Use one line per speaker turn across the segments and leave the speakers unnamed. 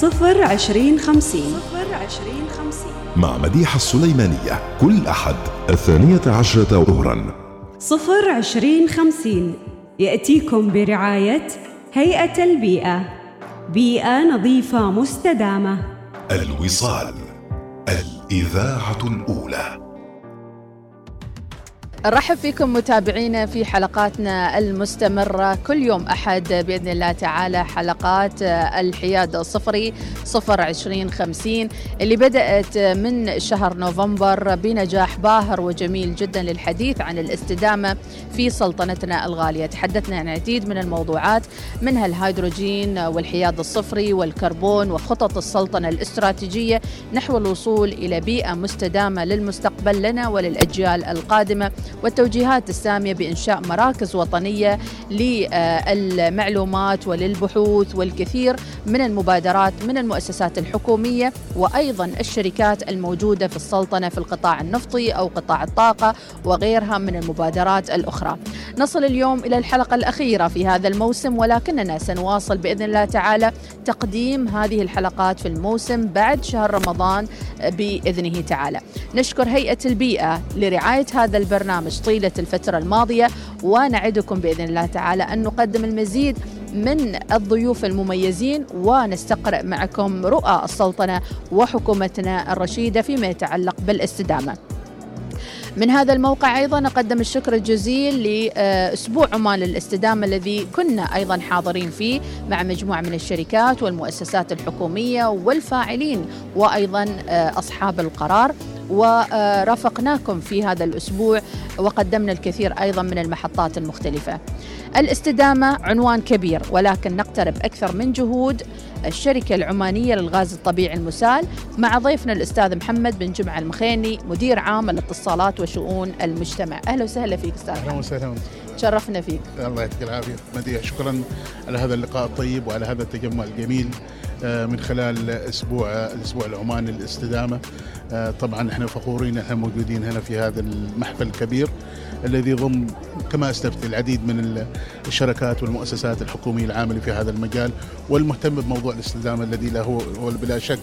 صفر عشرين خمسين. صفر عشرين خمسين.
مع مديحة السليمانية كل أحد الثانية عشرة ظهرا.
صفر عشرين خمسين. يأتيكم برعاية هيئة البيئة. بيئة نظيفة مستدامة.
الوصال الإذاعة الأولى.
نرحب فيكم متابعينا في حلقاتنا المستمرة. كل يوم أحد بإذن الله تعالى حلقات الحياد الصفري صفر عشرين خمسين اللي بدأت من شهر نوفمبر بنجاح باهر وجميل جدا للحديث عن الاستدامة في سلطنتنا الغالية. تحدثنا عن العديد من الموضوعات منها الهيدروجين والحياد الصفري والكربون وخطط السلطنة الاستراتيجية نحو الوصول إلى بيئة مستدامة للمستقبل لنا وللأجيال القادمة. والتوجيهات السامية بإنشاء مراكز وطنية للمعلومات وللبحوث والكثير من المبادرات من المؤسسات الحكومية وأيضا الشركات الموجودة في السلطنة في القطاع النفطي أو قطاع الطاقة وغيرها من المبادرات الأخرى. نصل اليوم إلى الحلقة الأخيرة في هذا الموسم ولكننا سنواصل بإذن الله تعالى تقديم هذه الحلقات في الموسم بعد شهر رمضان بإذنه تعالى. نشكر هيئة البيئة لرعاية هذا البرنامج. طيلة الفترة الماضية ونعدكم بإذن الله تعالى أن نقدم المزيد من الضيوف المميزين ونستقرأ معكم رؤى السلطنة وحكومتنا الرشيدة فيما يتعلق بالاستدامة. من هذا الموقع أيضا أقدم الشكر الجزيل لأسبوع عمان للاستدامة الذي كنا أيضا حاضرين فيه مع مجموعة من الشركات والمؤسسات الحكومية والفاعلين وأيضا أصحاب القرار. ورافقناكم في هذا الأسبوع وقدمنا الكثير أيضا من المحطات المختلفة. الاستدامة عنوان كبير ولكن نقترب أكثر من جهود الشركة العمانية للغاز الطبيعي المسال مع ضيفنا الأستاذ محمد بن جمعة المخيني مدير عام الاتصالات وشؤون المجتمع. أهلا وسهلا فيك أستاذ
أهلا وسهلا.
شرفنا فيك.
الله يعطيك العافية. مديح شكرا على هذا اللقاء الطيب وعلى هذا التجمع الجميل من خلال أسبوع الأسبوع العماني للاستدامة. طبعا إحنا فخورين إحنا موجودين هنا في هذا المحفل الكبير الذي يضم كما أسلفت العديد من الشركات والمؤسسات الحكومية العاملة في هذا المجال والمهتم بموضوع الاستدامه الذي له هو بلا شك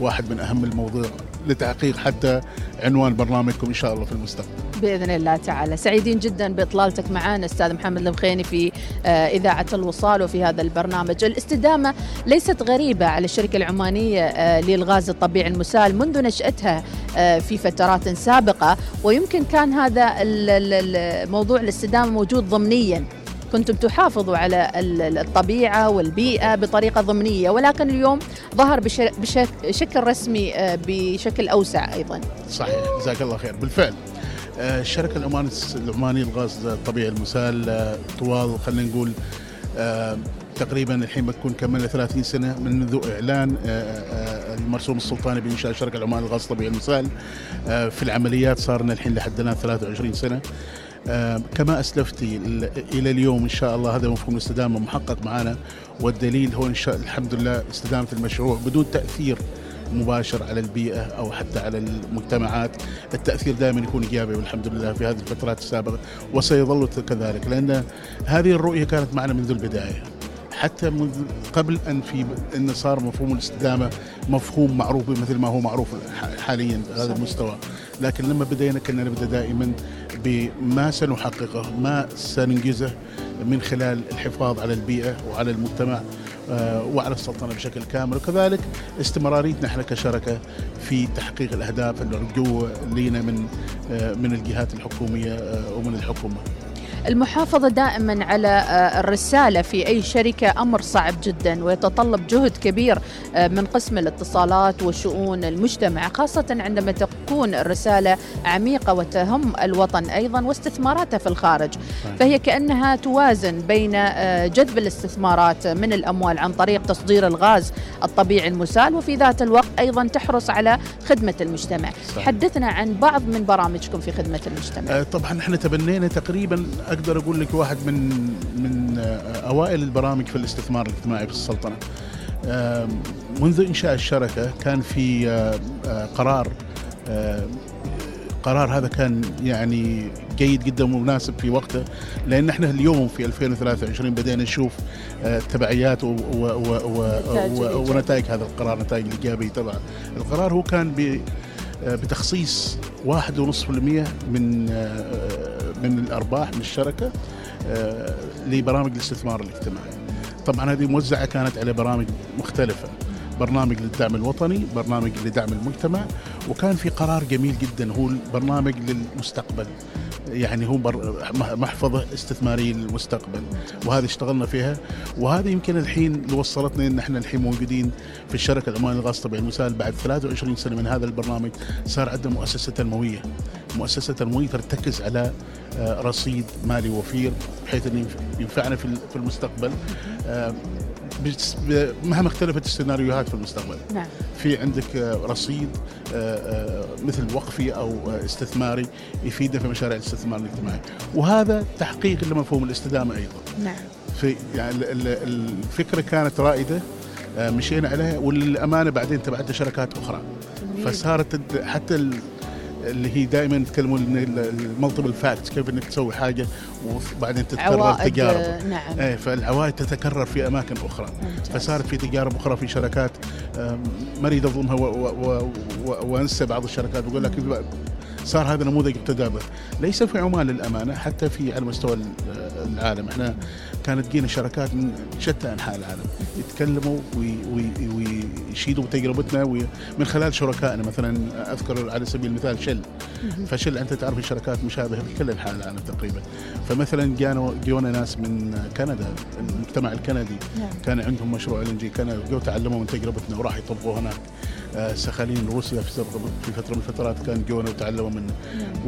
واحد من أهم الموضوع لتحقيق حتى عنوان برنامجكم إن شاء الله في المستقبل.
بإذن الله تعالى، سعيدين جدا بإطلالتك معنا أستاذ محمد المخيني في إذاعة الوصال وفي هذا البرنامج، الاستدامة ليست غريبة على الشركة العمانية للغاز الطبيعي المسال منذ نشأتها في فترات سابقة ويمكن كان هذا موضوع الاستدامة موجود ضمنيا. كنتم تحافظوا على الطبيعة والبيئة بطريقة ضمنية ولكن اليوم ظهر بشكل رسمي بشكل أوسع أيضا.
صحيح جزاك الله خير. بالفعل الشركة العمانية للغاز الطبيعي المسال طوال خلينا نقول تقريبا الحين بتكون كملنا 30 سنة منذ إعلان المرسوم السلطاني بإنشاء الشركة العمانيه للغاز الطبيعي المسال في العمليات صار لنا الحين لحد الان 23 سنة. كما اسلفتي إلى اليوم إن شاء الله هذا مفهوم الاستدامة محقق معنا والدليل هو إن شاء الحمد لله استدامة المشروع بدون تأثير مباشر على البيئة أو حتى على المجتمعات. التأثير دائما يكون إيجابي والحمد لله في هذه الفترات السابقة وسيظل كذلك. لأن هذه الرؤية كانت معنا منذ البداية. حتى منذ قبل أن في أن صار مفهوم الاستدامة مفهوم معروف مثل ما هو معروف حاليا بهذا المستوى. لكن لما بدينا كنا نبدأ دائما بما سنحققه ما سننجزه من خلال الحفاظ على البيئة وعلى المجتمع وعلى السلطنه بشكل كامل. وكذلك استمراريتنا إحنا كشركة في تحقيق الأهداف المرجوه لنا من من الجهات الحكومية ومن الحكومة.
المحافظة دائما على الرسالة في أي شركة أمر صعب جدا ويتطلب جهد كبير من قسم الاتصالات وشؤون المجتمع خاصة عندما تكون الرسالة عميقة وتهم الوطن أيضا واستثماراته في الخارج. فهي كأنها توازن بين جذب الاستثمارات من الأموال عن طريق تصدير الغاز الطبيعي المسال وفي ذات الوقت أيضا تحرص على خدمة المجتمع. صحيح. حدثنا عن بعض من برامجكم في خدمة المجتمع.
طبعا إحنا تبنينا تقريبا أقدر أقول لك واحد من من أوائل البرامج في الاستثمار الاجتماعي في السلطنة. منذ إنشاء الشركة كان في قرار القرار هذا كان يعني جيد جدا ومناسب في وقته لأن إحنا اليوم في 2023 بدينا نشوف آه، تبعيات. ونتائج هذا القرار نتائج الايجابيه تبع القرار هو كان آه، بتخصيص 1.5% من آه، من الأرباح من الشركة آه، لبرامج الاستثمار الاجتماعي. طبعا هذه موزعة كانت على برامج مختلفة. برنامج للدعم الوطني، برنامج لدعم المجتمع، وكان في قرار جميل جدا هو البرنامج للمستقبل. يعني هو محفظة استثمارية للمستقبل وهذه اشتغلنا فيها وهذه يمكن الحين اللي وصلتنا إن إحنا الحين موجودين في الشركة العمانيه للغاز الطبيعي المسال بعد 23 سنة من هذا البرنامج صار عندنا مؤسسة تنموية. مؤسسة تنموية ترتكز على آه، رصيد مالي وفير بحيث إنه ينف- ينفعنا في ال- في المستقبل. آه، مهما اختلفت السيناريوهات في المستقبل.
نعم.
في عندك آه، رصيد آه، آه، مثل وقفي أو استثماري يفيدنا في مشاريع الاستثمار الاجتماعي. وهذا تحقيق لمفهوم الاستدامة أيضا.
نعم.
في يعني ال- ال- الفكرة كانت رائدة مشينا عليها وللامانه بعدين تبعتها شركات أخرى. فصارت الد- حتى ال- اللي هي دائما يتكلمون ال multiple effects كيف إنك تسوي حاجة وبعدين تتكرر تجارب.
نعم.
إيه فالعوائد تتكرر في أماكن أخرى.
ممتاز.
فصارت في تجارب أخرى في شركات ما أريد اظلمها وأنسى بعض الشركات واقول لك صار هذا نموذج به ليس في عمان للأمانة حتى في على مستوى ال- العالم. إحنا كانت تجينا شركات من شتى أنحاء العالم. يتكلموا وي- وي- ويشيدوا بتجربتنا من خلال شركائنا. مثلا أذكر على سبيل المثال Shell. ف Shell أنت تعرف شركات مشابهة في كل أنحاء العالم تقريبا. فمثلا جانا جونا ناس من كندا المجتمع الكندي.
نعم.
كان عندهم مشروع LNG. كانوا جو تعلموا من تجربتنا وراح يطبقوا هناك. سخالين روسيا في فتره من الفترات كان جونا وتعلموا منه.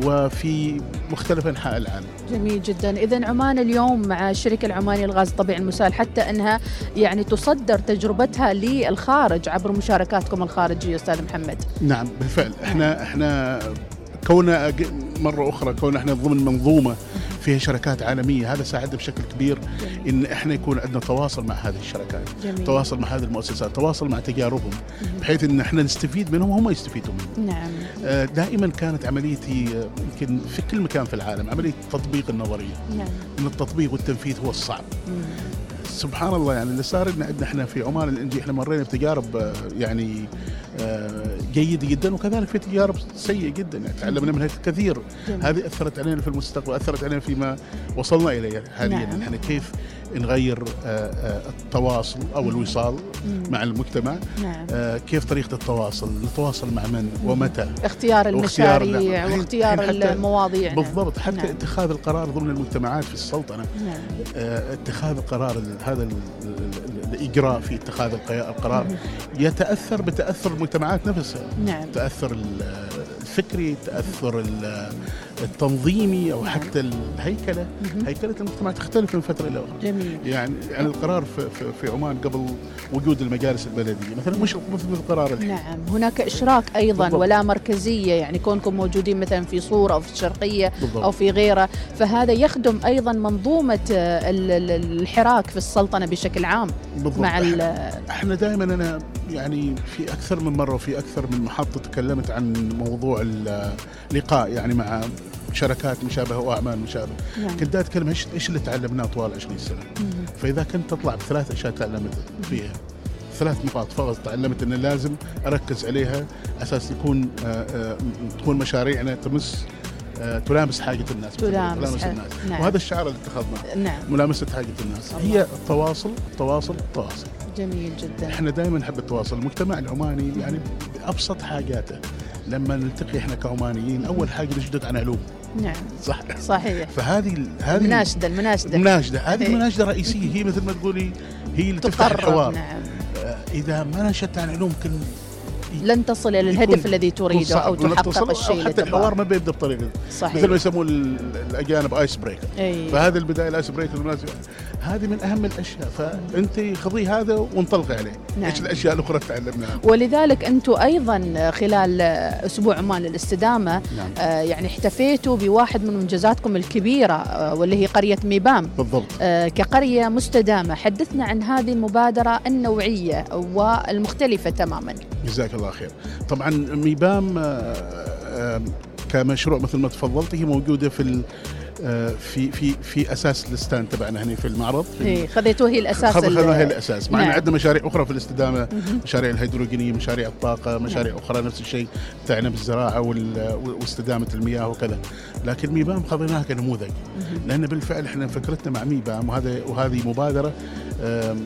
وفي مختلف أنحاء العالم.
جميل جدا. اذا عمان اليوم مع الشركة العمانية للغاز الطبيعي المسال حتى أنها يعني تصدر تجربتها للخارج عبر مشاركاتكم الخارجية أستاذ محمد.
نعم بالفعل. إحنا إحنا كونا أج- مرة أخرى كون إحنا ضمن منظومة فيها شركات عالمية. هذا ساعدنا بشكل كبير إن إحنا يكون عندنا تواصل مع هذه الشركات.
جميل.
تواصل مع هذه المؤسسات. تواصل مع تجاربهم. بحيث إن إحنا نستفيد منهم وهم يستفيدوا منا
نعم.
آه، دائما كانت عمليتي آه، يمكن في كل مكان في العالم عملية تطبيق النظرية.
نعم.
إن التطبيق والتنفيذ هو الصعب.
مم.
سبحان الله يعني اللي صار لنا عندنا إحنا في عمان الانجي إحنا مرينا بتجارب آه، يعني آه، جيده جدا وكذلك في تجارب سيئة جدا يعني تعلمنا منها كثير
جميل.
هذه أثرت علينا في المستقبل اثرت علينا فيما وصلنا إليه حاليا
نعم.
إحنا كيف نغير آه، آه، التواصل أو الوصال
مم.
مع المجتمع
نعم
كيف طريقة التواصل نتواصل مع من ومتى
اختيار المشاريع واختيار المواضيع.
بالضبط حتى
نعم.
اتخاذ القرار ضمن المجتمعات في السلطنة
نعم
اتخاذ القرار ال- هذا الاجراء في اتخاذ القرار يتأثر بتأثر المجتمعات نفسها.
نعم.
تأثر ال- الفكري تأثر التنظيمي أو حتى الهيكلة. هيكلة المجتمع تختلف من فترة إلى أخرى.
جميل.
يعني يعني القرار في, في, في عمان قبل وجود المجالس البلدية. مثلا مش مثل القرار الحين؟
نعم. هناك إشراك أيضا
بالضبط.
ولا مركزية. يعني كونكم موجودين مثلا في صورة أو في الشرقية
بالضبط.
أو في غيره فهذا يخدم ال- ال- الحراك في السلطنة بشكل عام
بالضبط.
مع ال-
إحنا دائما أنا يعني في أكثر من مرة وفي أكثر من محطة تكلمت عن موضوع اللقاء يعني مع شركات مشابهة وأعمال مشابهة.
نعم.
كنت دائما اتكلم إيش إيش اللي تعلمناه طوال 20 سنة؟ فإذا كنت تطلع بثلاث أشياء تعلمت فيها ثلاث نقاط فقط تعلمت إن لازم أركز عليها أساس يكون آه، آه، تكون مشاريعنا تمس آه، تلامس حاجة الناس.
تلامس
تلامس
حاجة-
الناس.
نعم.
وهذا الشعار اللي اتخذناه.
نعم.
ملامسة حاجة الناس.
الله.
هي التواصل التواصل التواصل
جميل جدا.
إحنا دائما نحب التواصل. المجتمع العماني يعني بأبسط حاجاته. لما نلتقي إحنا كعمانيين أول حاجة نجدد عن علوم.
نعم.
صح.
صحيح.
فهذه هذه
المناشدة المناشدة
المناشده هذه
إيه.
المناشده رئيسية هي مثل ما تقولي هي اللي تفتح الحوار.
نعم.
آه، إذا ما ناشدت عن علوم كل
لن تصل
يكون-
الهدف الذي تريده
ولا
تحقق الشيء
أو حتى الحوار ما بيبدا بطريقه
صحيح.
مثل ما يسموه ال- الأجانب ice breaker
أي.
فهذه البداية ال ice breaker. هذه من أهم الأشياء فأنت خذي هذا وانطلقي عليه
نعم.
إيش الأشياء الأخرى اللي تعلمناها
ولذلك أنتم أيضا خلال أسبوع عمان للاستدامة
نعم.
آه، يعني احتفيتوا بواحد من منجزاتكم الكبيرة آه، واللي هي قرية ميبام
بالضبط
آه، كقرية مستدامة حدثنا عن هذه المبادرة النوعية والمختلفة تماما
جزاك الله خير طبعا ميبام آه، آه، كمشروع مثل ما تفضلت هي موجودة في في في في أساس ال stand تبعنا هنا في المعرض. في
إيه خذيتوه هي الأساس
خذ-
ال-
خذوها هي الأساس. مع إن
نعم.
عندنا مشاريع أخرى في الاستدامة مشاريع الهيدروجينية مشاريع الطاقة مشاريع أخرى نفس الشيء بتاعنا بالزراعه واستدامة المياه وكذا. لكن ميبام خذيناها كنموذج. لأن بالفعل إحنا فكرتنا مع ميبام وهذا وهذه مبادرة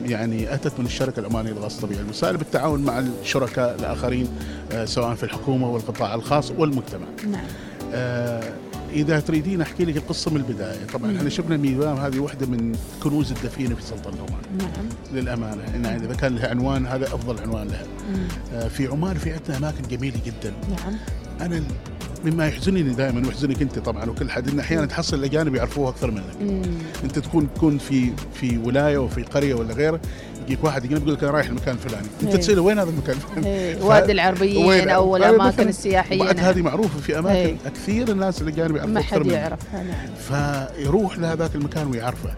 يعني أتت من الشركة العمانيه للغاز الطبيعي المسال بالتعاون مع الشركاء الآخرين آه، سواء في الحكومة والقطاع الخاص والمجتمع.
نعم.
آه، إذا تريدين أحكي لك القصة من البداية. طبعا إحنا شفنا ميبام هذه واحدة من كنوز الدفينة في سلطنة عمان.
نعم.
للأمانة. يعني إذا كان لها عنوان هذا أفضل عنوان لها.
مم.
آه، في عمان في عندنا أماكن جميلة جدا.
نعم.
أنا مما يحزنني دائما ويحزنك أنت طبعا وكل حد إن أحيانا تحصل الأجانب يعرفوها أكثر منك.
مم.
أنت تكون تكون في في ولاية وفي قرية ولا غيره يجيك واحد يقول لك أنا رايح المكان الفلاني. أنت
إيه.
تساله وين هذا المكان؟ الفلاني
وادي العربيين
أو
الأماكن؟
السياحية
نعم.
هذه معروفة في أماكن
إيه.
كثير الناس الاجانب يعرفوها
ما حد يعرفها نعم.
فيروح لهذاك المكان ويعرفه.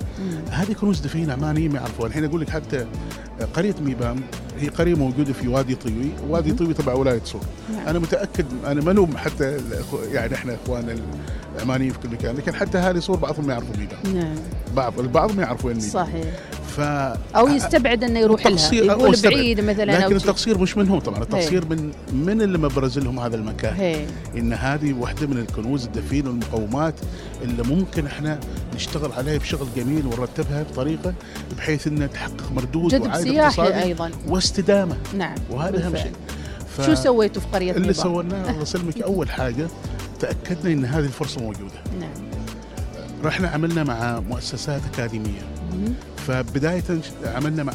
هذه كنوز دفينة عمانيين ما يعرفوها. الحين أقول لك حتى قرية ميبام هي قرية موجودة في وادي طيوي. وادي طيوي تبع ولاية صور
نعم.
أنا متأكد أنا ملوم حتى الأخو- يعني إحنا إخواننا العمانيين في كل مكان لكن حتى اهالي صور بعضهم ما يعرفوا ميبام
نعم.
بعض البعض ما يعرفوا وين ميبام
صحيح.
ف
أو يستبعد إنه يروح لها يقول. بعيد مثلا
لكن. التقصير مش منهم طبعا التقصير من من اللي مبرز لهم هذا المكان
هي
إن هذه واحدة من الكنوز الدفين والمقومات اللي ممكن إحنا نشتغل عليها بشغل جميل ونرتبها بطريقة بحيث إنها تحقق مردود
جذب سياحي أيضا
واستدامة
نعم
وهذا
أهم.
شيء ف-
شو سويتوا في قرية
اللي؟ سويناه الله يسلمك أول حاجة تأكدنا إن هذه الفرصة موجودة
نعم
رحنا عملنا مع مؤسسات
أكاديمية.
فبداية عملنا مع.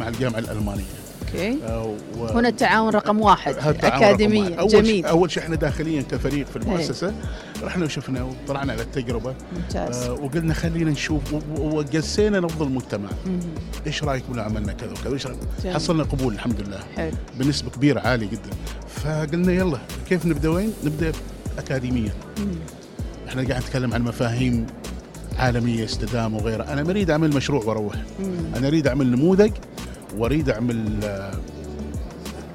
مع الجامعة الألمانية.
Okay.
آه، و...
هنا التعاون رقم واحد
رقم
أكاديمية.
واحد. أول شيء
جميل
أول شيء إحنا داخليا كفريق في المؤسسة رحنا وشفنا وطلعنا على التجربة.
ممتاز.
آه وقلنا خلينا نشوف و- و- وقسينا نبض المجتمع.
مم.
إيش رايكم لو عملنا كذا وكذا؟ إيش؟
جميل.
حصلنا قبول الحمد لله.
حلو.
بنسبة كبيرة عالية جدا. فقلنا يلا كيف نبدأ وين؟ نبدأ اكاديميا.
مم.
إحنا قاعد نتكلم عن مفاهيم عالمية استدامه وغيرها أنا ما أريد أعمل مشروع
وأروح.
أنا أريد أعمل نموذج وأريد أعمل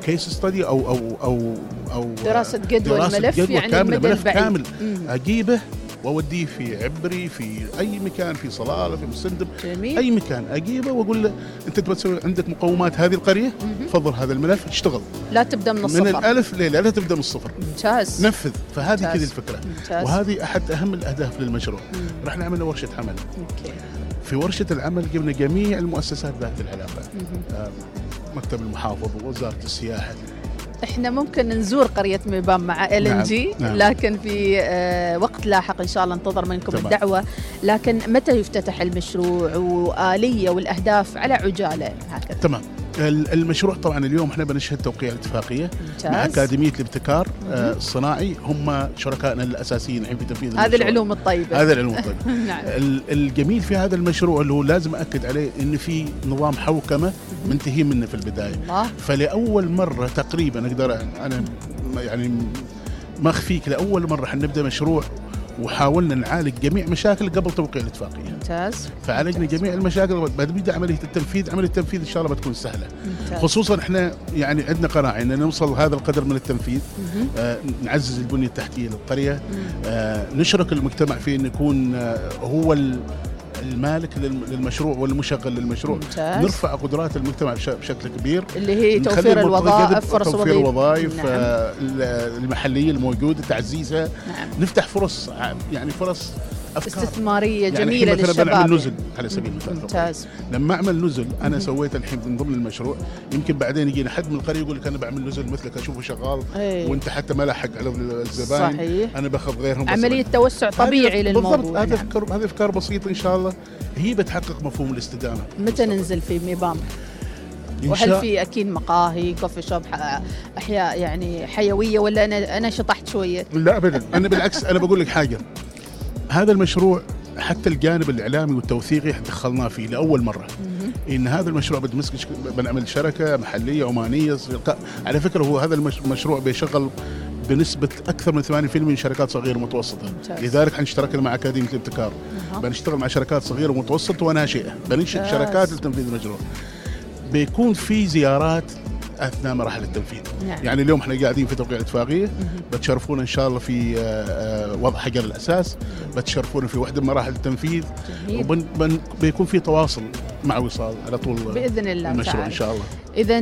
case study أو أو أو أو
دراسة جدوى
دراسة
الملف
جدوى
يعني
ملف
البعيد.
كامل. أجيبه واوديه في عبري في أي مكان في صلالة في مسندب.
جميل.
أي مكان أجيبه وأقول له أنت تبغى تسوي عندك مقومات هذه القرية؟ تفضل هذا الملف اشتغل.
لا تبدأ من
من
الصفر.
الألف ليله لا تبدأ من الصفر.
ممتاز.
نفذ. فهذه. كذا الفكرة.
ممتاز.
وهذه أحد أهم الأهداف للمشروع.
مم.
رحنا عملنا ورشة عمل.
Okay.
في ورشة العمل جبنا جميع المؤسسات ذات العلاقه. آه، مكتب المحافظ ووزارة السياحة.
إحنا ممكن نزور قرية ميبام مع إل إن
نعم،
جي
نعم.
لكن في آه، وقت لاحق إن شاء الله انتظر منكم
تمام.
الدعوة لكن متى يفتتح المشروع وآلية والأهداف على عجالة هكذا
تمام المشروع طبعا اليوم إحنا بنشهد توقيع الاتفاقيه مع
ممتاز.
أكاديمية الابتكار آه، الصناعي هم شركائنا الأساسيين الحين في تنفيذ
هذه. العلوم الطيبة.
هذا العلوم الطيب
نعم.
ال- الجميل في هذا المشروع اللي هو لازم أكد عليه إن في نظام حوكمة منتهي منه في البداية.
الله.
فلأول مرة تقريبا أقدر أنا يعني ما أخفيك لأول مرة حنبدا مشروع وحاولنا نعالج جميع مشاكل قبل توقيع الاتفاقية
ممتاز
فعالجنا
ممتاز.
جميع المشاكل بعد بدا عملية التنفيذ عملية التنفيذ إن شاء الله بتكون سهلة
ممتاز
خصوصا إحنا يعني عندنا قناعة إن نوصل هذا القدر من التنفيذ. آه نعزز البنية التحتية للقريه. آه نشرك المجتمع في إن يكون آه هو المالك للم- للمشروع والمشغل للمشروع.
ممتاز.
نرفع قدرات المجتمع بش- بشكل كبير.
اللي هي توفير الوظائف فرص
توفير الوظائف
نعم.
آه، ال- المحلية الموجودة تعزيزها.
نعم.
نفتح فرص ع- يعني فرص افكار
استثمارية
يعني
جميلة
الحين مثلا
للشباب.
بنعمل
يعني.
نزل على سبيل المثال.
ممتاز.
لما أعمل نزل أنا سويت الحين من ضمن المشروع يمكن بعدين يجينا حد من القرية يقول لك أنا بعمل نزل مثلك أشوفه شغال
إيه.
وأنت حتى ما لحق على الزباين.
صحيح.
أنا بأخذ غيرهم بس
عملية توسع طبيعي
هذه- بالضبط
للموضوع.
هذه
نعم.
افكار هذه أفكار بسيطة إن شاء الله. هي بتحقق مفهوم الاستدامة.
متى ننزل في ميبام؟ وهل في أكيد مقاهي كوفي شوب أحياء يعني حيوية ولا أنا أنا شطحت شوية؟
لا ابدا. أنا بالعكس أنا بقول لك حاجة. هذا المشروع حتى الجانب الإعلامي والتوثيقي دخلناه فيه لأول مرة إن هذا المشروع بتمسك بنعمل شركة محلية عمانية. على فكرة هو هذا المش- المشروع بيشغل بنسبة أكثر من 80% من شركات صغيرة ومتوسطة
ممتاز.
لذلك حنشتركنا مع أكاديمية الابتكار. بنشتغل مع شركات صغيرة ومتوسطة وناشئة بننشئ. شركات لتنفيذ المشروع بيكون في زيارات أثناء مراحل التنفيذ.
نعم.
يعني اليوم إحنا قاعدين في توقيع اتفاقية. بتشرفونا إن شاء الله في آه، آه، وضع حجر الأساس. بتشرفونا في واحدة من مراحل التنفيذ. وبيكون في تواصل. مع وصال على طول
بإذن الله
المشروع
تعالى.
إن شاء الله.
إذا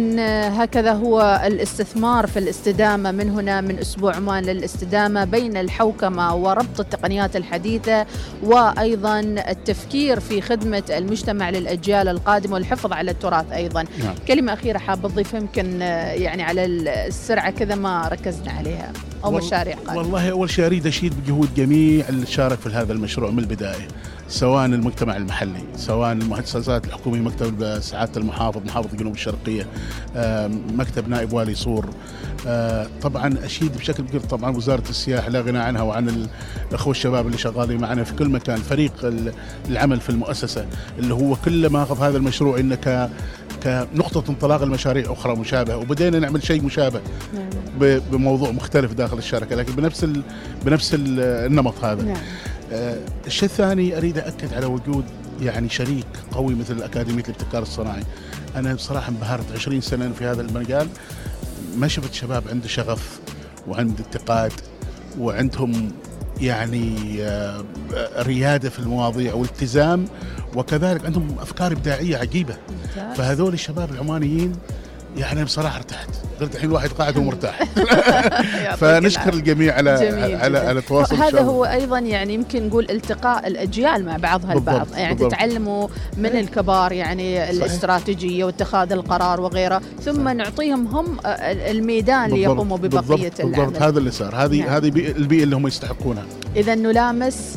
هكذا هو الاستثمار في الاستدامة من هنا من أسبوع عمان للاستدامة بين الحوكمة وربط التقنيات الحديثة وأيضا التفكير في خدمة المجتمع للأجيال القادمة والحفظ على التراث أيضا.
نعم.
كلمة أخيرة حابة أضيفها يمكن آه، يعني على السرعة كذا ما ركزنا عليها. أو
وال-
مشاريع قادمة
والله أول شيء أريد أشيد بجهود جميع اللي شارك في هذا المشروع من البداية. سواء المجتمع المحلي سواء المؤسسات الحكومية مكتب سعادة المحافظ محافظ الجنوب الشرقية آم، مكتب نائب والي صور. آه، طبعا أشيد بشكل كبير طبعا وزارة السياحه لا غنى عنها وعن الأخوة الشباب اللي شغالين معنا في كل مكان. فريق ال- العمل في المؤسسة اللي هو كل ما أخذ هذا المشروع إنه كنقطة انطلاق المشاريع أخرى مشابهة. وبدينا نعمل شيء مشابه ب- بموضوع مختلف داخل الشركة لكن بنفس ال... بنفس ال- النمط هذا.
نعم.
آه، الشيء الثاني أريد اكد على وجود يعني شريك قوي مثل اكاديميه الابتكار الصناعي. أنا بصراحة انبهرت 20 سنة في هذا المجال ما شفت شباب عنده شغف وعنده اتقاد وعندهم يعني آه، ريادة في المواضيع والتزام وكذلك عندهم أفكار إبداعية
عجيبة.
فهذول الشباب العمانيين يعني بصراحة ارتحت قلت الحين الواحد قاعد ومرتاح فنشكر. الجميع على على
جداً.
على التواصل
هذا. هو أيضا يعني يمكن نقول التقاء الأجيال مع بعضها البعض
بالضبط،
يعني
بالضبط.
تتعلموا من الكبار يعني
صحيح.
الاستراتيجية واتخاذ القرار وغيره ثم نعطيهم هم آه، الميدان
بالضبط،
ليقوموا ببقية
بالضبط, بالضبط
العمل
هذا اللي صار هذه
نعم.
هذه بي- البيئة اللي هم يستحقونها
اذا نلامس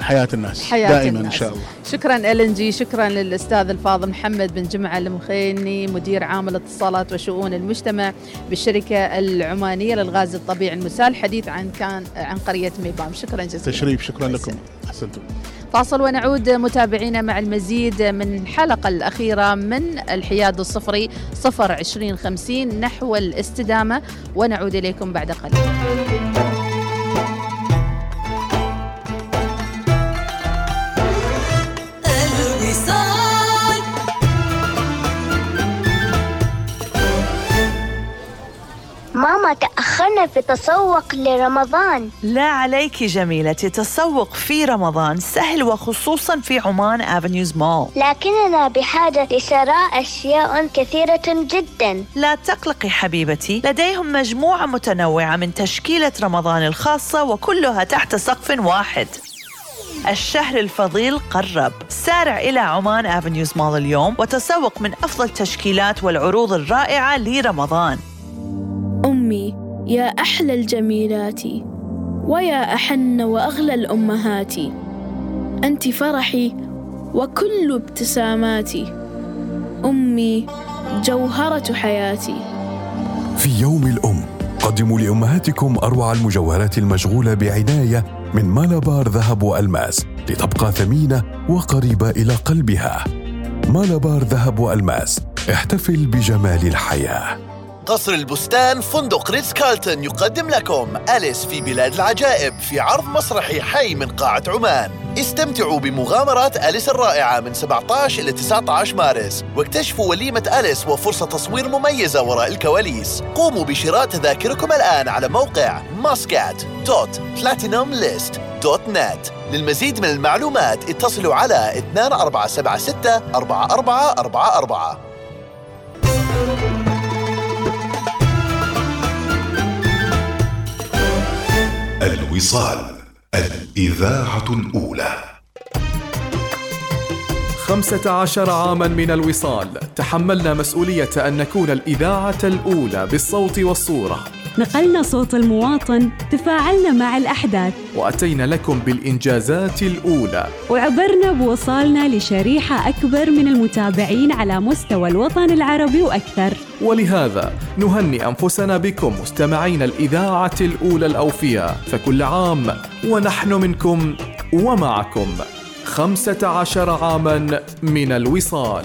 حياة الناس.
حياة
دائما
الناس.
ان شاء الله.
شكرا ال جي شكرا للأستاذ الفاضل محمد بن جمعة المخيني مدير عام الاتصالات وشؤون المجتمع بالشركة العمانية للغاز الطبيعي المسال. حديث عن كان عن قرية ميبام. شكرا جزيلا.
تشريف شكرا لكم.
أحسن.
أحسنتم.
فاصل ونعود متابعينا مع المزيد من الحلقة الأخيرة من الحياد الصفري صفر عشرين خمسين نحو الاستدامة. ونعود إليكم بعد قليل.
في تسوق لرمضان.
لا عليك جميلتي التسوق في رمضان سهل وخصوصا في عمان افنيوز مول
لكننا بحاجة لشراء أشياء كثيرة جدا.
لا تقلقي حبيبتي لديهم مجموعة متنوعة من تشكيلة رمضان الخاصة وكلها تحت سقف واحد. الشهر الفضيل قرب. سارع إلى عمان أفنيوز مول اليوم وتسوق من أفضل التشكيلات والعروض الرائعة لرمضان.
أمي يا أحلى الجميلات ويا أحن وأغلى الأمهات. أنت فرحي وكل ابتساماتي. أمي جوهرة حياتي.
في يوم الأم قدموا لأمهاتكم أروع المجوهرات المشغولة بعناية من مالابار ذهب وألماس لتبقى ثمينة وقريبة إلى قلبها. مالابار ذهب وألماس احتفل بجمال الحياة.
قصر البستان فندق ريتز كارلتون يقدم لكم أليس في بلاد العجائب في عرض مسرحي حي من قاعة عمان. استمتعوا بمغامرات أليس الرائعة من 17 إلى 19 مارس. واكتشفوا وليمة أليس وفرصة تصوير مميزة وراء الكواليس. قوموا بشراء تذاكركم الآن على موقع muscat.platinumlist.net للمزيد من المعلومات اتصلوا على 2476 4444
الوصال الإذاعة الأولى.
خمسة عشر عاما من الوصال تحملنا مسؤولية أن نكون الإذاعة الأولى بالصوت والصورة.
نقلنا صوت المواطن تفاعلنا مع الأحداث.
وأتينا لكم بالإنجازات الأولى.
وعبرنا بوصالنا لشريحة أكبر من المتابعين على مستوى الوطن العربي وأكثر.
ولهذا نهني أنفسنا بكم مستمعين الإذاعة الأولى الأوفياء فكل عام ونحن منكم ومعكم خمسة عشر عاما من الوصال.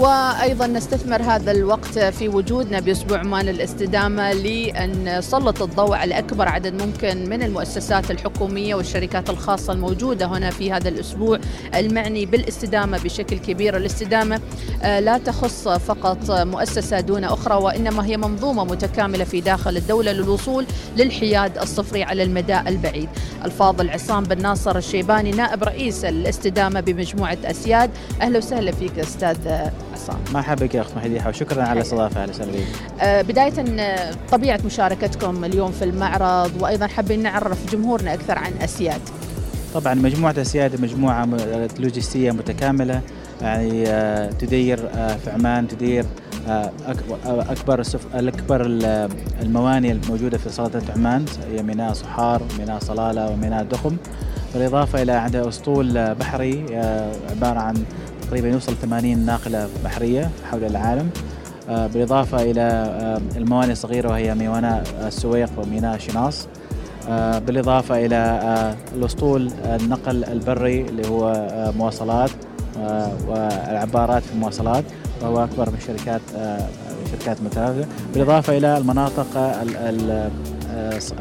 وأيضا نستثمر هذا الوقت في وجودنا بأسبوع عمان الاستدامة لأن نسلط الضوء على أكبر عدد ممكن من المؤسسات الحكومية والشركات الخاصة الموجودة هنا في هذا الأسبوع المعني بالاستدامة بشكل كبير، الاستدامة آه، لا تخص فقط مؤسسة دون أخرى وإنما هي منظومة متكاملة في داخل الدولة للوصول للحياد الصفري على المدى البعيد. الفاضل عصام بن ناصر الشيباني نائب رئيس الاستدامة بمجموعة أسياد، أهلا وسهلا فيك أستاذ عصام.
مرحبا بك يا اخت مهديحه وشكرا على الاستضافه أهلا وسهلا بك.
آه، بداية آه، طبيعة مشاركتكم اليوم في المعرض وأيضا حابين نعرف جمهورنا أكثر عن اسياد.
طبعا مجموعة اسياد مجموعة لوجستية متكاملة يعني آه، تدير في عمان تدير أكبر الأكبر الموانئ الموجودة في سلطنه عمان هي ميناء صحار وميناء صلالة وميناء دخم بالإضافة إلى عندها أسطول بحري عبارة عن تقريبا يوصل 80 ناقلة بحرية حول العالم. بالإضافة إلى الموانئ الصغيرة وهي ميناء السويق وميناء شناص بالإضافة إلى الأسطول النقل البري اللي هو مواصلات والعبارات في المواصلات وهو أكبر من شركات شركات متنافسه بالإضافة إلى المناطق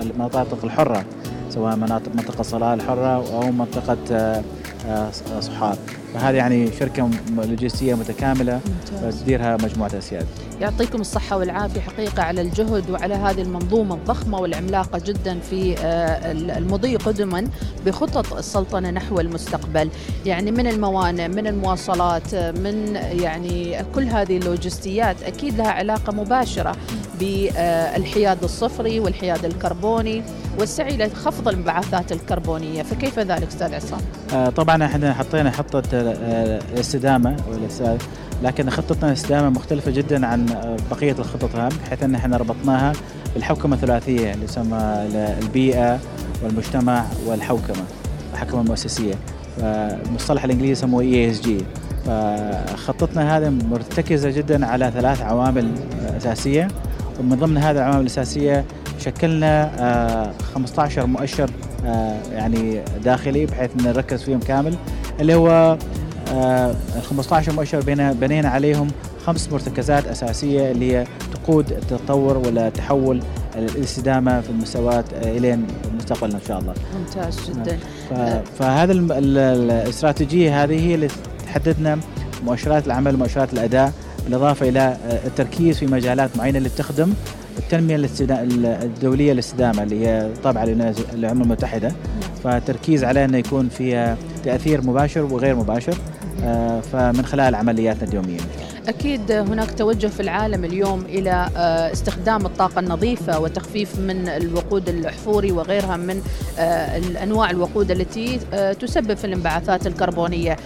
المناطق الحرة سواء مناطق منطقة صلاة الحرة أو منطقة صحار فهذه يعني شركة لوجستية متكاملة تديرها مجموعة أسياد.
يعطيكم الصحة والعافية حقيقة على الجهد وعلى هذه المنظومة الضخمة والعملاقة جدا في آه، المضي قدما بخطط السلطنة نحو المستقبل. يعني من الموانئ من المواصلات من يعني كل هذه اللوجستيات أكيد لها علاقة مباشرة بالحياد الصفري والحياد الكربوني. والسعي لخفض الانبعاثات الكربونية فكيف ذلك أستاذ عصام؟
آه طبعا إحنا حطينا خطة آه الاستدامة لكن خطتنا الاستدامة مختلفة جدا عن آه، بقية الخطط بحيث إن إحنا ربطناها بالحوكمة الثلاثية اللي يسمى البيئة والمجتمع والحوكمة الحوكمة المؤسسية فالمصطلح الإنجليزي يسموه ESG فخطتنا هذه مرتكزة جدا على ثلاث عوامل أساسية ومن ضمن هذه العوامل الأساسية شكلنا 15 آه، مؤشر آه، يعني داخلي بحيث نركز فيهم كامل اللي هو ال 15 مؤشر بنينا عليهم خمس مرتكزات أساسية اللي هي تقود التطور ولا تحول الاستدامة في المستويات آه، إلين مستقبلنا إن شاء الله.
ممتاز جدا.
فهذا الاستراتيجية هذه هي اللي تحددنا مؤشرات العمل ومؤشرات الأداء بالإضافة إلى التركيز في مجالات معينة اللي تخدم التنمية الدولية للاستدامه اللي هي طابعة للأمم المتحدة. فتركيز على إنه يكون فيها تأثير مباشر وغير مباشر آه، فمن خلال عملياتنا اليومية.
أكيد هناك توجه في العالم اليوم إلى آه، استخدام الطاقة النظيفة وتخفيف من الوقود الأحفوري وغيرها من آه، أنواع الوقود التي تسبب في الانبعاثات الكربونية.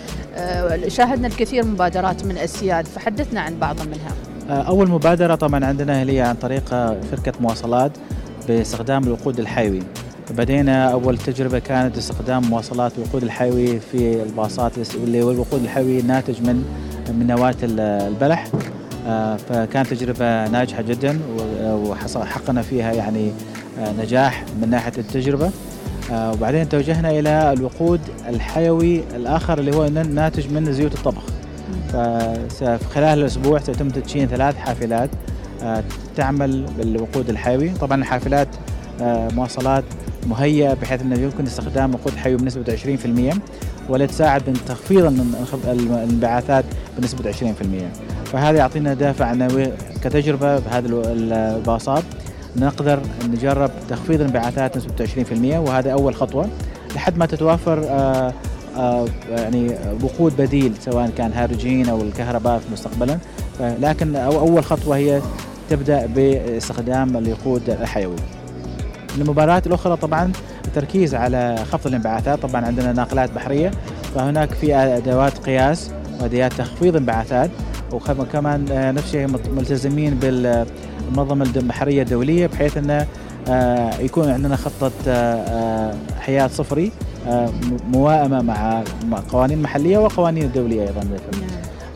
شاهدنا الكثير مبادرات من أسياد فحدثنا عن بعض منها.
أول مبادرة طبعا عندنا هي عن طريق شركة مواصلات باستخدام الوقود الحيوي. بدينا أول تجربة كانت استخدام مواصلات الوقود الحيوي في الباصات اللي هو الوقود الحيوي ناتج من من نواة البلح. آه، فكانت تجربة ناجحة جدا وحققنا فيها يعني آه، نجاح من ناحية التجربة. وبعدين توجهنا إلى الوقود الحيوي الآخر اللي هو ناتج من زيوت الطبخ. فخلال الأسبوع سيتم تدشين ثلاث حافلات آه، تعمل بالوقود الحيوي. طبعا الحافلات آه، مواصلات مهيئة بحيث أنه يمكن استخدام وقود حيوي بنسبة 20% ولا تساعد من تخفيض الانبعاثات بنسبة 20% فهذا يعطينا دافع كتجربة بهذه الباصات. نقدر نجرب تخفيض الانبعاثات بنسبة 20% وهذا أول خطوة. لحد ما تتوافر آه، يعني وقود بديل سواء كان هيدروجين أو الكهرباء في مستقبلا. لكن أول خطوة هي تبدأ باستخدام الوقود الحيوي. المباريات الأخرى طبعا التركيز على خفض الانبعاثات. طبعا عندنا ناقلات بحرية فهناك في أدوات قياس وادوات تخفيض انبعاثات. وكمان آه، نفس الشيء ملتزمين بالمنظمة البحرية الدولية بحيث انه آه، يكون عندنا خطة حياة صفري موائمة مع قوانين محلية وقوانين دوليه أيضا نعم.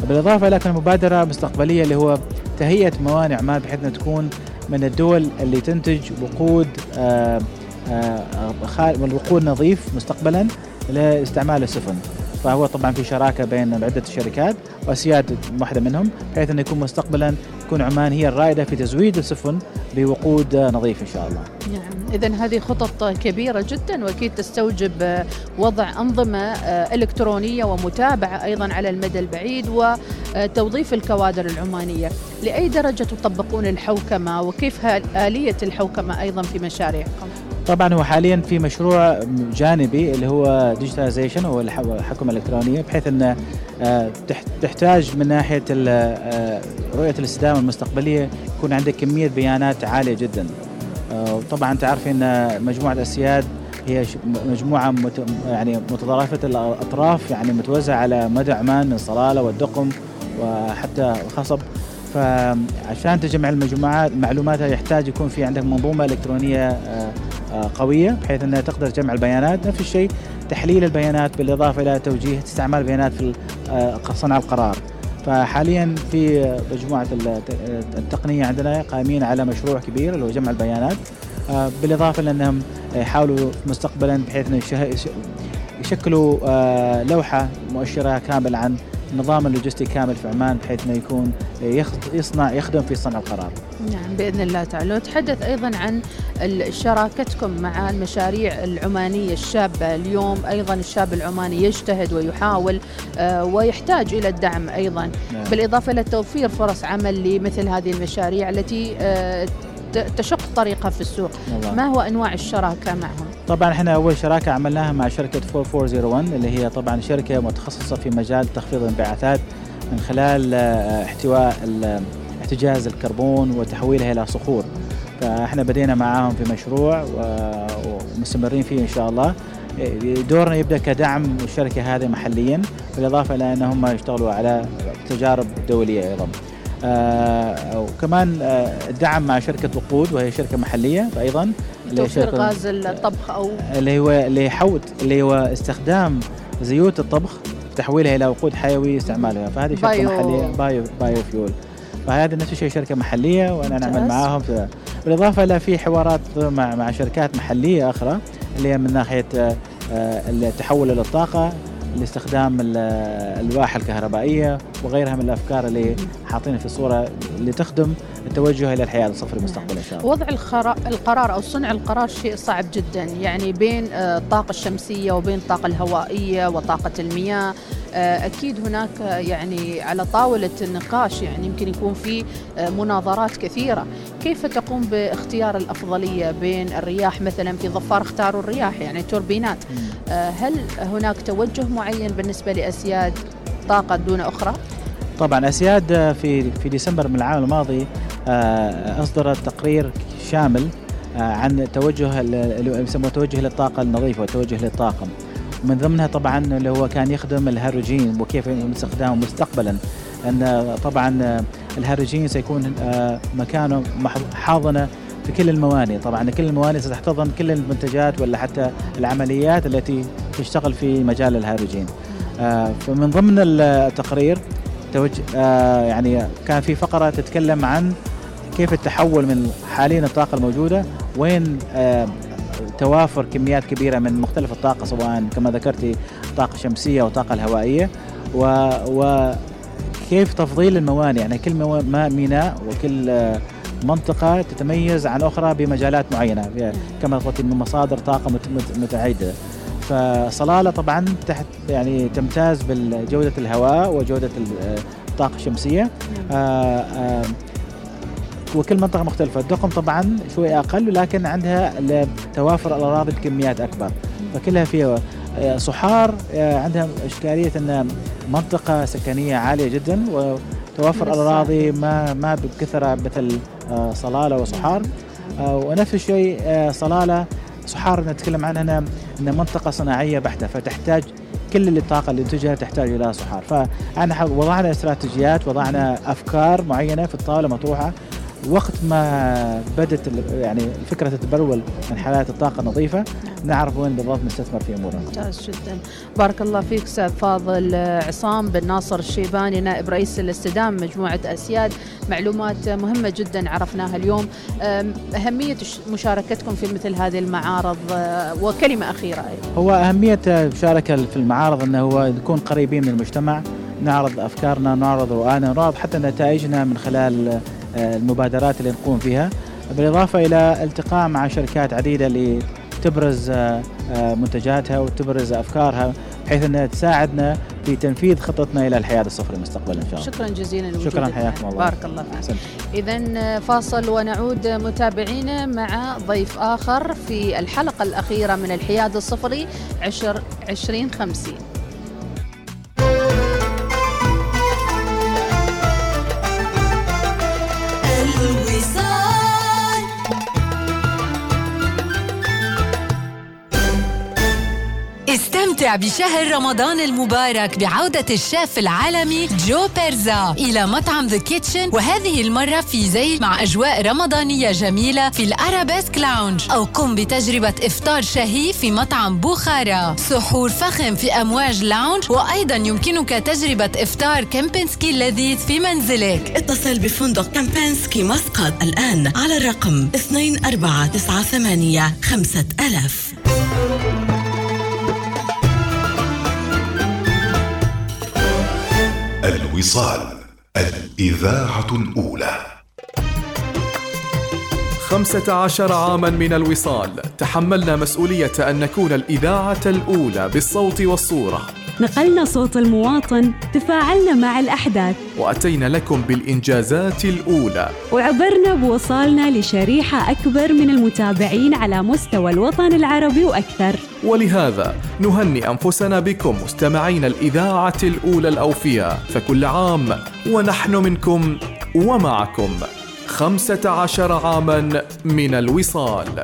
بالإضافة إلى مبادرة مستقبلية اللي هو تهيئة موانئ عمان بحيث أنها تكون من الدول اللي تنتج وقود آه، آه، وقود نظيف مستقبلا لاستعمال السفن فهو طبعا في شراكة بين عدة شركات واسياد واحدة منهم بحيث انه يكون مستقبلا تكون عمان هي الرائدة في تزويد السفن بوقود نظيف إن شاء الله.
نعم إذا هذه خطط كبيرة جدا وأكيد تستوجب وضع أنظمة إلكترونية ومتابعة أيضا على المدى البعيد وتوظيف الكوادر العمانية لأي درجة تطبقون الحوكمة وكيف آلية الحوكمة أيضا في مشاريعكم؟
طبعا هو حاليا في مشروع جانبي اللي هو ديجيتاليزيشن أو الحكومة الإلكترونية بحيث انه آه، تحتاج من ناحية آه، رؤية الاستدامة المستقبلية يكون عندك كمية بيانات عالية جدا. وطبعا أنت عارفين إن مجموعة اسياد هي مجموعة مت يعني متضارفة الاطراف يعني متوزعة على مدى عمان من صلاله والدقم وحتى الخصب فعشان تجمع المجموعات معلوماتها يحتاج يكون في عندك منظومة إلكترونية آه، آه، قوية بحيث إنها تقدر تجمع البيانات. نفس الشيء تحليل البيانات بالإضافة إلى توجيه استعمال البيانات في آه، صنع القرار. فحاليا في مجموعة التقنية عندنا قائمين على مشروع كبير اللي هو جمع البيانات. بالإضافة لانهم يحاولوا مستقبلا بحيث إنه يشكلوا لوحة مؤشرة كاملة عن نظام اللوجستي كامل في عمان بحيث إنه يكون يصنع يخدم في صنع القرار.
نعم بإذن الله تعالى، وتحدث أيضا عن شراكتكم مع المشاريع العمانية الشابة، اليوم أيضا الشاب العماني يجتهد ويحاول آه، ويحتاج إلى الدعم أيضا، نعم. بالإضافة إلى توفير فرص عمل لمثل هذه المشاريع التي آه، تشق طريقها في السوق الله. ما هو أنواع الشراكة معهم
طبعا إحنا أول شراكة عملناها مع شركة 4401 اللي هي طبعا شركة متخصصة في مجال تخفيض الانبعاثات من خلال آه، احتواء احتجاز الكربون وتحويلها إلى صخور. فإحنا بدينا معاهم في مشروع ومستمرين فيه إن شاء الله. دورنا يبدأ كدعم الشركة هذه محليا بالإضافة إلى انهم يشتغلوا على تجارب دولية أيضا. آه وكمان آه الدعم مع شركة وقود وهي شركة محلية أيضا.
توفير غاز الطبخ أو
اللي هو اللي يحوط اللي هو استخدام زيوت الطبخ تحويلها إلى وقود حيوي استعمالها. فهذه شركة bio. محليه bio biofuel فهذا نفس الشيء شركة محلية وأنا نعمل معاهم. بالإضافة إلى في حوارات مع مع شركات محلية أخرى اللي هي من ناحية آه، تحول للطاقه لاستخدام الالواح الكهربائية وغيرها من الأفكار اللي حاطينها في الصورة اللي تخدم التوجه إلى الحياة الصفر المستقبل إن شاء الله.
وضع القرار أو صنع القرار شيء صعب جدا يعني بين آه، الطاقة الشمسية وبين الطاقة الهوائية وطاقة المياه أكيد هناك يعني على طاولة النقاش يعني يمكن يكون في آه، مناظرات كثيرة. كيف تقوم باختيار الأفضلية بين الرياح مثلا في ظفار اختاروا الرياح يعني توربينات؟ هل هناك توجه معين بالنسبة لأسياد طاقة دون أخرى؟
طبعا أسياد في في ديسمبر من العام الماضي آه، أصدرت تقرير شامل آه، عن توجه اللي يسموه توجه للطاقة النظيفة والتوجه للطاقم. ومن ضمنها طبعا اللي هو كان يخدم الهيدروجين وكيف استخدامه مستقبلا. ان طبعا الهيدروجين سيكون آه، مكانه حاضنة في كل الموانئ. طبعا كل الموانئ ستحتضن كل المنتجات ولا حتى العمليات التي تشتغل في مجال الهيدروجين. فمن ضمن التقرير توجه يعني كان في فقرة تتكلم عن كيف التحول من حاليا الطاقة الموجودة وين آه توافر كميات كبيرة من مختلف الطاقة سواء كما ذكرتي طاقة شمسية أو طاقة الهوائية. و, و كيف تفضيل الموانئ؟ يعني كل ميناء وكل آه منطقة تتميز عن أخرى بمجالات معينة كما قلت من مصادر طاقة متعددة. فصلالة طبعا تحت يعني تمتاز بجودة الهواء وجودة آه، الطاقة الشمسية نعم. آه آه وكل منطقة مختلفة. الدقم طبعا شوي أقل ولكن عندها توافر الاراضي بكميات أكبر. فكلها فيها آه، صحار آه، عندها إشكالية إن منطقة سكنية عالية جدا وتوفر الاراضي ما ما بكثرة مثل آه، صلالة وصحار. ونفس الشيء صلالة صحار نتكلم عنها إنها منطقة صناعية بحتة فتحتاج كل الطاقه اللي تجيها تحتاج إلى صحار. فأنا وضعنا استراتيجيات وضعنا أفكار معينة في الطاولة مطروحة وقت ما بدت يعني فكره التبرول من حالات الطاقة النظيفة نعرف وين بالضبط نستثمر في أمورنا.
ممتاز جدا. بارك الله فيك أستاذ فاضل عصام بن ناصر الشيباني نائب رئيس الاستدامه مجموعة أسياد. معلومات مهمة جدا عرفناها اليوم. أهمية مشاركتكم في مثل هذه المعارض آه، وكلمة أخيرة أيضا.
هو أهمية المشاركة في المعارض أنه هو نكون قريبين من المجتمع نعرض أفكارنا نعرض رؤانا نعرض حتى نتائجنا من خلال المبادرات اللي نقوم فيها بالإضافة إلى التقاء مع شركات عديدة لتبرز آه، آه، منتجاتها وتبرز أفكارها بحيث أنها تساعدنا في تنفيذ خطتنا إلى الحياد الصفر مستقبلا إن شاء الله.
شكرا جزيلا
شكرا حياكم الله.
بارك الله فيك. إذا آه، فاصل ونعود متابعينا مع ضيف آخر في الحلقة الأخيرة من الحياد الصفري 20
50 استمتع بشهر رمضان المبارك بعودة الشيف العالمي جو بارزا إلى مطعم ذا كيتشن وهذه المرة في زي مع أجواء رمضانية جميلة في الأرابيسك lounge. أو قم بتجربة إفطار شهي في مطعم بوخارا. سحور فخم في أمواج lounge وأيضا يمكنك تجربة إفطار كيمبنسكي اللذيذ في منزلك.
اتصل بفندق كيمبنسكي مسقط الآن على الرقم 2498 5000
الوصال الإذاعة الأولى.
خمسة عشر عاما من الوصال تحملنا مسؤولية أن نكون الإذاعة الأولى بالصوت والصورة.
نقلنا صوت المواطن تفاعلنا مع الأحداث.
وأتينا لكم بالإنجازات الأولى.
وعبرنا بوصالنا لشريحة أكبر من المتابعين على مستوى الوطن العربي وأكثر.
ولهذا نهني أنفسنا بكم مستمعين الإذاعة الأولى الأوفياء فكل عام ونحن منكم ومعكم خمسة عشر عاما من الوصال.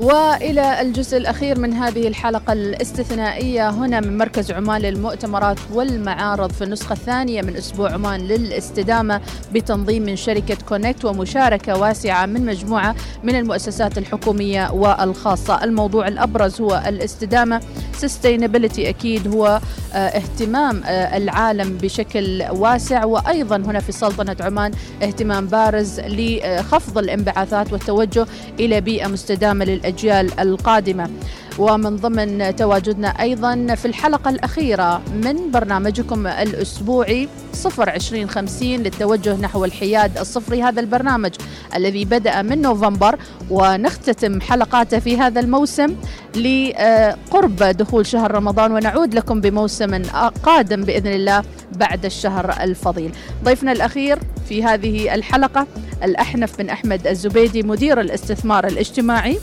وإلى الجزء الأخير من هذه الحلقة الاستثنائية هنا من مركز عمان للمؤتمرات والمعارض. في النسخة الثانية من أسبوع عمان للاستدامة بتنظيم من شركة Connect ومشاركة واسعة من مجموعة من المؤسسات الحكومية والخاصة، الموضوع الأبرز هو الاستدامة. Sustainability أكيد هو آه، اهتمام آه، العالم بشكل واسع. وأيضا هنا في سلطنة عمان اهتمام بارز لخفض الانبعاثات والتوجه إلى بيئة مستدامة للاجيال القادمة. ومن ضمن تواجدنا أيضا في الحلقة الأخيرة من برنامجكم الأسبوعي صفر عشرين خمسين للتوجه نحو الحياد الصفري هذا البرنامج الذي بدأ من نوفمبر ونختتم حلقاته في هذا الموسم لقرب دخول شهر رمضان. ونعود لكم بموسم قادم بإذن الله بعد الشهر الفضيل. ضيفنا الأخير في هذه الحلقة الأحنف بن أحمد الزبيدي مدير الاستثمار الاجتماعي.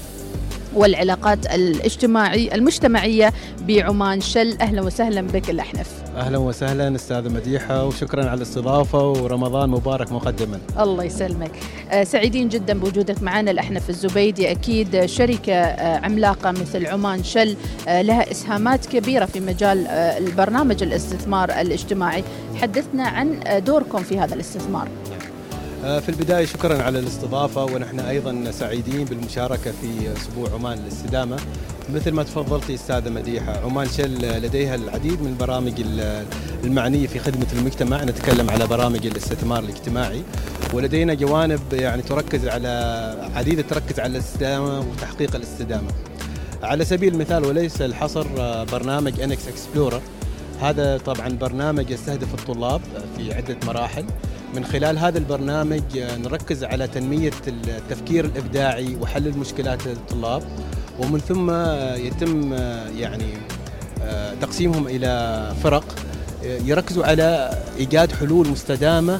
والعلاقات الاجتماعي المجتمعية بعمان شل. أهلا وسهلا بك الأحنف.
أهلا وسهلا أستاذة مديحة وشكرا على الاستضافة ورمضان مبارك مقدما.
الله يسلمك. آه، سعيدين جدا بوجودك معنا الأحنف الزبيدي. أكيد شركة آه، عملاقة مثل عمان شل آه، لها إسهامات كبيرة في مجال البرنامج الاستثمار الاجتماعي. حدثنا عن دوركم في هذا الاستثمار.
في البداية شكرا على الاستضافة ونحن أيضا سعيدين بالمشاركة في أسبوع عمان للاستدامة. مثل ما تفضلتي أستاذة مديحة عمان شل لديها العديد من البرامج ال- المعنية في خدمة المجتمع. نتكلم على برامج الاستثمار الاجتماعي ولدينا جوانب يعني تركز على عديدة تركز على الاستدامة وتحقيق الاستدامة. على سبيل المثال وليس الحصر آه، برنامج NXplorers هذا طبعا برنامج يستهدف الطلاب في عدة مراحل. من خلال هذا البرنامج آه، نركز على تنمية التفكير الإبداعي وحل المشكلات للطلاب. ومن ثم آه، يتم آه، يعني تقسيمهم إلى فرق يركزوا على إيجاد حلول مستدامة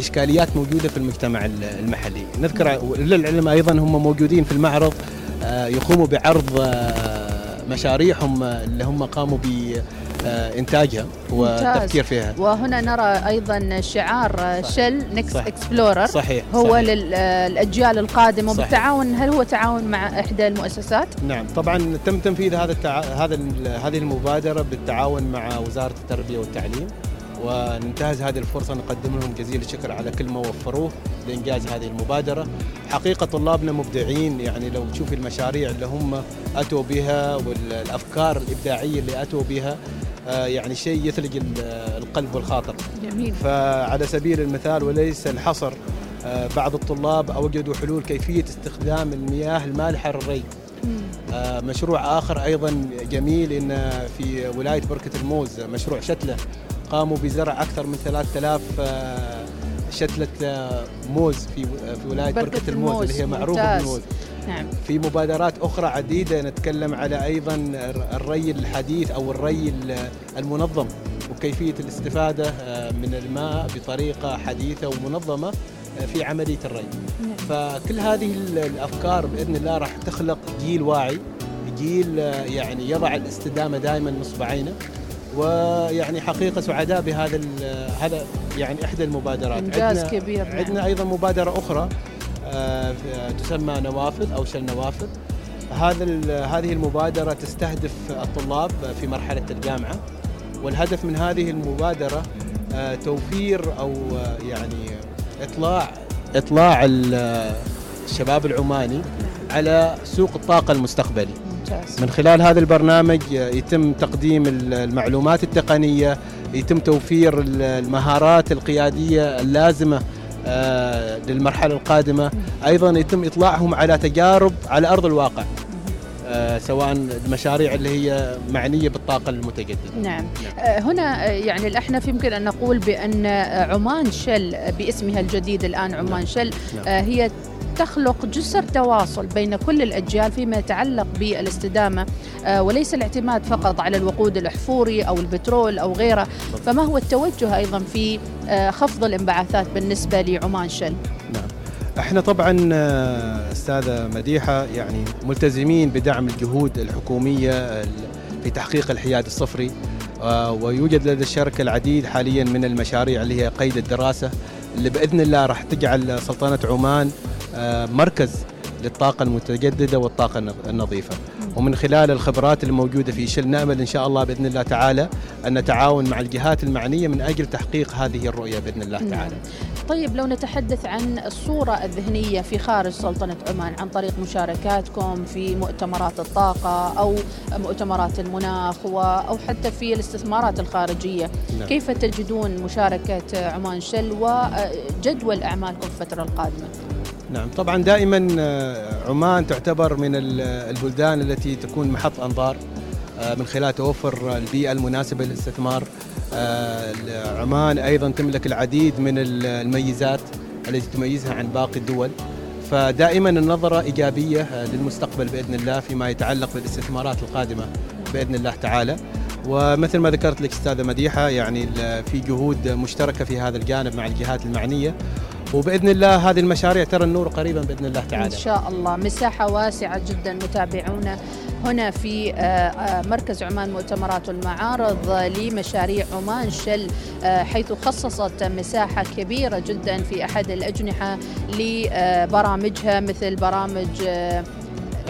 إشكاليات موجودة في المجتمع ال- المحلي. نذكر للعلم أيضا هم موجودين في المعرض يقوموا بعرض مشاريعهم اللي هم قاموا ب إنتاجها والتفكير فيها.
وهنا نرى أيضا شعار شل NXplorers
صحيح
هو
صحيح.
للاجيال القادمة.
صحيح.
وبالتعاون هل هو تعاون مع إحدى المؤسسات؟
نعم طبعا تم تنفيذ هذا التع... هذا هذه المبادرة بالتعاون مع وزارة التربية والتعليم. وننتهز هذه الفرصة نقدم لهم جزيل الشكر على كل ما وفروه لإنجاز هذه المبادرة. حقيقة طلابنا مبدعين يعني لو تشوفي المشاريع اللي هم أتوا بها والأفكار الإبداعية اللي أتوا بها آه، يعني شيء يثلج ال- القلب والخاطر.
جميل.
فعلى سبيل المثال وليس الحصر آه، بعض الطلاب اوجدوا حلول كيفية استخدام المياه المالحة للري. آه، مشروع آخر أيضا جميل إن في ولاية بركة الموز مشروع شتلة. قاموا بزرع أكثر من 3000 آه، شتلة آه، موز في في ولاية بركة,
بركة
الموز,
الموز،
اللي هي
ممتاز.
بالموز.
نعم
في مبادرات أخرى عديدة نتكلم على أيضا الري الحديث أو الري المنظم وكيفية الاستفادة آه، من الماء بطريقة حديثة ومنظمة آه، في عملية الري. فكل هذه ال- الأفكار بإذن الله راح تخلق جيل واعي، جيل آه، يعني يضع الاستدامة دائما نصب عينه ويعني حقيقة سعداء بهذا هذا يعني إحدى المبادرات
إنجاز
عندنا-
كبير، نعم.
عندنا أيضا مبادرة أخرى آه، في- تسمى نوافذ أو شل نوافذ. هذا هذه المبادرة تستهدف الطلاب في مرحلة الجامعة والهدف من هذه المبادرة آه، توفير أو آه، يعني إطلاع إطلاع ال- الشباب العماني على سوق الطاقة المستقبلي. من خلال هذا البرنامج يتم تقديم المعلومات التقنية يتم توفير المهارات القيادية اللازمة آه، للمرحلة القادمة. أيضا يتم إطلاعهم على تجارب على أرض الواقع. سواء المشاريع اللي هي معنية بالطاقة المتجددة.
نعم. آه، هنا آه، يعني الأحنف يمكن أن نقول بأن آه، عمان شل باسمها الجديد الآن عمان شل.
نعم.
آه، هي تخلق جسر تواصل بين كل الأجيال فيما يتعلق بالاستدامة آه، وليس الاعتماد فقط على الوقود الأحفوري أو البترول أو غيره. فما هو التوجه أيضا في آه، خفض الانبعاثات بالنسبة لعمان شل؟
نعم إحنا طبعا آه، أستاذة مديحة يعني ملتزمين بدعم الجهود الحكومية ال- في تحقيق الحياد الصفري. آه، ويوجد لدى الشركة العديد حاليا من المشاريع اللي هي قيد الدراسة اللي بإذن الله راح تجعل سلطنة عمان آه، مركز للطاقة المتجددة والطاقة النظ- النظيفة ومن خلال الخبرات الموجودة في شل نامل إن شاء الله بإذن الله تعالى أن نتعاون مع الجهات المعنية من أجل تحقيق هذه الرؤية بإذن الله
نعم.
تعالى
طيب لو نتحدث عن الصورة الذهنية في خارج سلطنة عمان عن طريق مشاركاتكم في مؤتمرات الطاقة أو مؤتمرات المناخ أو حتى في الاستثمارات الخارجية
نعم.
كيف تجدون مشاركة عمان شل وجدول أعمالكم في الفترة القادمة
نعم. طبعا دائما آه، عمان تعتبر من ال- البلدان التي تكون محط أنظار آه، من خلال توفر البيئة المناسبة للاستثمار. آه، عمان أيضا تملك العديد من ال- الميزات التي تميزها عن باقي الدول. فدائما النظرة إيجابية آه، للمستقبل بإذن الله فيما يتعلق بالاستثمارات القادمة بإذن الله تعالى. ومثل ما ذكرت لك أستاذة مديحة يعني في جهود مشتركة في هذا الجانب مع الجهات المعنية. وبإذن الله هذه المشاريع ترى النور قريبا بإذن الله تعالى.
شاء الله. مساحة واسعة جدا متابعونا هنا في آه، آه، مركز عمان مؤتمرات والمعارض لمشاريع عمان شل آه، حيث خصصت مساحة كبيرة جدا في أحد الأجنحة لبرامجها مثل برامج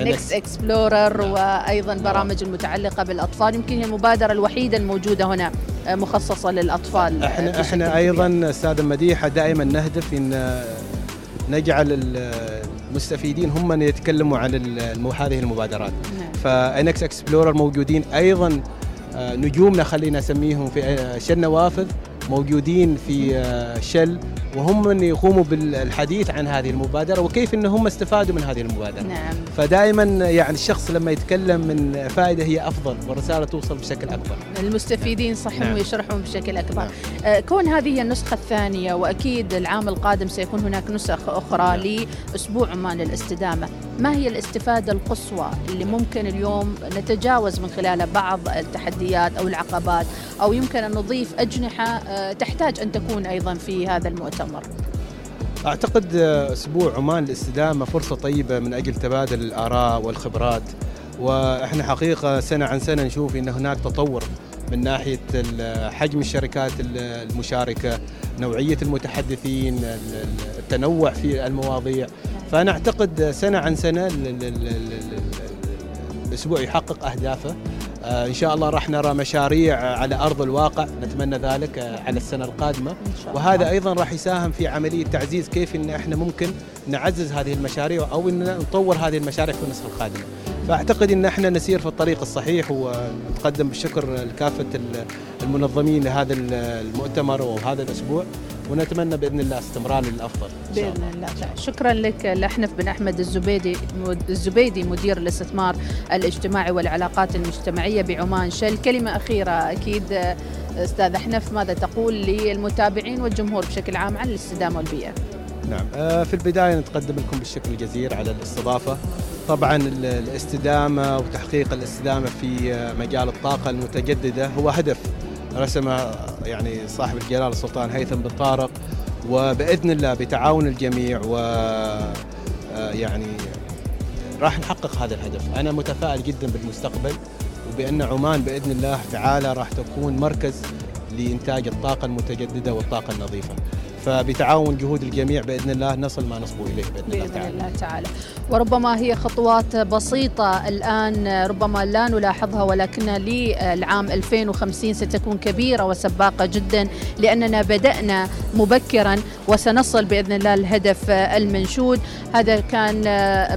NXplorers وأيضا برامج المتعلقه بالأطفال. يمكن هي المبادرة الوحيدة الموجودة هنا. مخصصة للأطفال آه،
إحنا
إحنا.
أيضا أستاذ مديحة دائما نهدف إن نجعل ال- المستفيدين هم من يتكلموا عن هذه المبادرات
نعم.
ف NXplorers موجودين أيضا آه، نجومنا خلينا نسميهم في آه، شل نوافذ موجودين في آه، شل وهم من يقوموا بالحديث عن هذه المبادرة وكيف ان هم استفادوا من هذه المبادرة.
نعم.
فدائما يعني الشخص لما يتكلم من فائدة هي أفضل والرساله توصل بشكل أكبر.
المستفيدين صح
نعم.
ويشرحون بشكل أكبر.
نعم.
آه، كون هذه هي النسخة الثانية وأكيد العام القادم سيكون هناك نسخ أخرى لأسبوع عمان للاستدامة. ما هي الاستفادة القصوى اللي ممكن اليوم نتجاوز من خلالها بعض التحديات أو العقبات أو يمكن أن نضيف أجنحة آه، تحتاج أن تكون أيضا في هذا المؤتمر؟
أعتقد آه، أسبوع عمان للاستدامة فرصة طيبة من أجل تبادل الآراء والخبرات. وإحنا حقيقة سنة عن سنة نشوف إن هناك تطور من ناحية ال- حجم الشركات ال- المشاركة نوعية المتحدثين ال- ال- التنوع في المواضيع. فأنا أعتقد سنة عن سنة ال- ال- ال- ال- ال- الأسبوع يحقق أهدافه. آه، إن شاء الله راح نرى مشاريع على أرض الواقع نتمنى ذلك آه، على
السنة القادمة.
وهذا أيضا راح يساهم في عملية تعزيز كيف إن إحنا ممكن نعزز هذه المشاريع أو إن نطور هذه المشاريع في النسخه القادمه فأعتقد إن إحنا نسير في الطريق الصحيح ونتقدم بالشكر لكافه ال- المنظمين لهذا ال- المؤتمر وهذا الأسبوع. ونتمنى بإذن الله استمرار للافضل إن شاء الله.
بإذن الله تعالى. شكرا لك لحنف بن أحمد الزبيدي الزبيدي مدير الاستثمار الاجتماعي والعلاقات المجتمعية بعمان شل كلمة أخيرة أكيد أستاذ حنف ماذا تقول للمتابعين والجمهور بشكل عام عن الاستدامة والبيئه
نعم آه، في البداية نتقدم لكم بالشكر الجزيل على الاستضافة طبعا ال- الاستدامة وتحقيق الاستدامة في آه، مجال الطاقة المتجددة هو هدف رسمه يعني صاحب الجلالة السلطان هيثم بن طارق وبإذن الله بتعاون الجميع و آه، يعني راح نحقق هذا الهدف. أنا متفائل جدا بالمستقبل وبأن عمان بإذن الله تعالى راح تكون مركز لإنتاج الطاقة المتجددة والطاقة النظيفة. فبتعاون جهود الجميع بإذن الله نصل ما نصبو إليه بإذن الله
بإذن
تعالى.
الله تعالى وربما هي خطوات بسيطة الآن ربما لا نلاحظها ولكن للعام 2050 ستكون كبيرة وسباقة جدا لأننا بدأنا مبكرا وسنصل بإذن الله الهدف المنشود هذا كان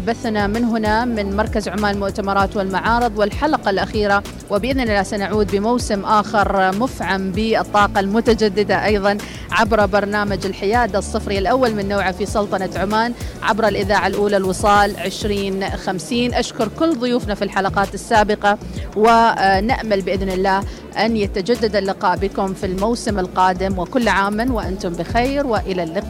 بثنا من هنا من مركز عمان المؤتمرات والمعارض والحلقة الأخيرة وبإذن الله سنعود بموسم آخر مفعم بالطاقة المتجددة أيضا عبر برنامج الحياده الصفري الأول من نوعه في سلطنة عمان عبر الإذاعة الأولى الوصال 2050 أشكر كل ضيوفنا في الحلقات السابقة ونأمل بإذن الله أن يتجدد اللقاء بكم في الموسم القادم. وكل عام وأنتم بخير وإلى اللقاء.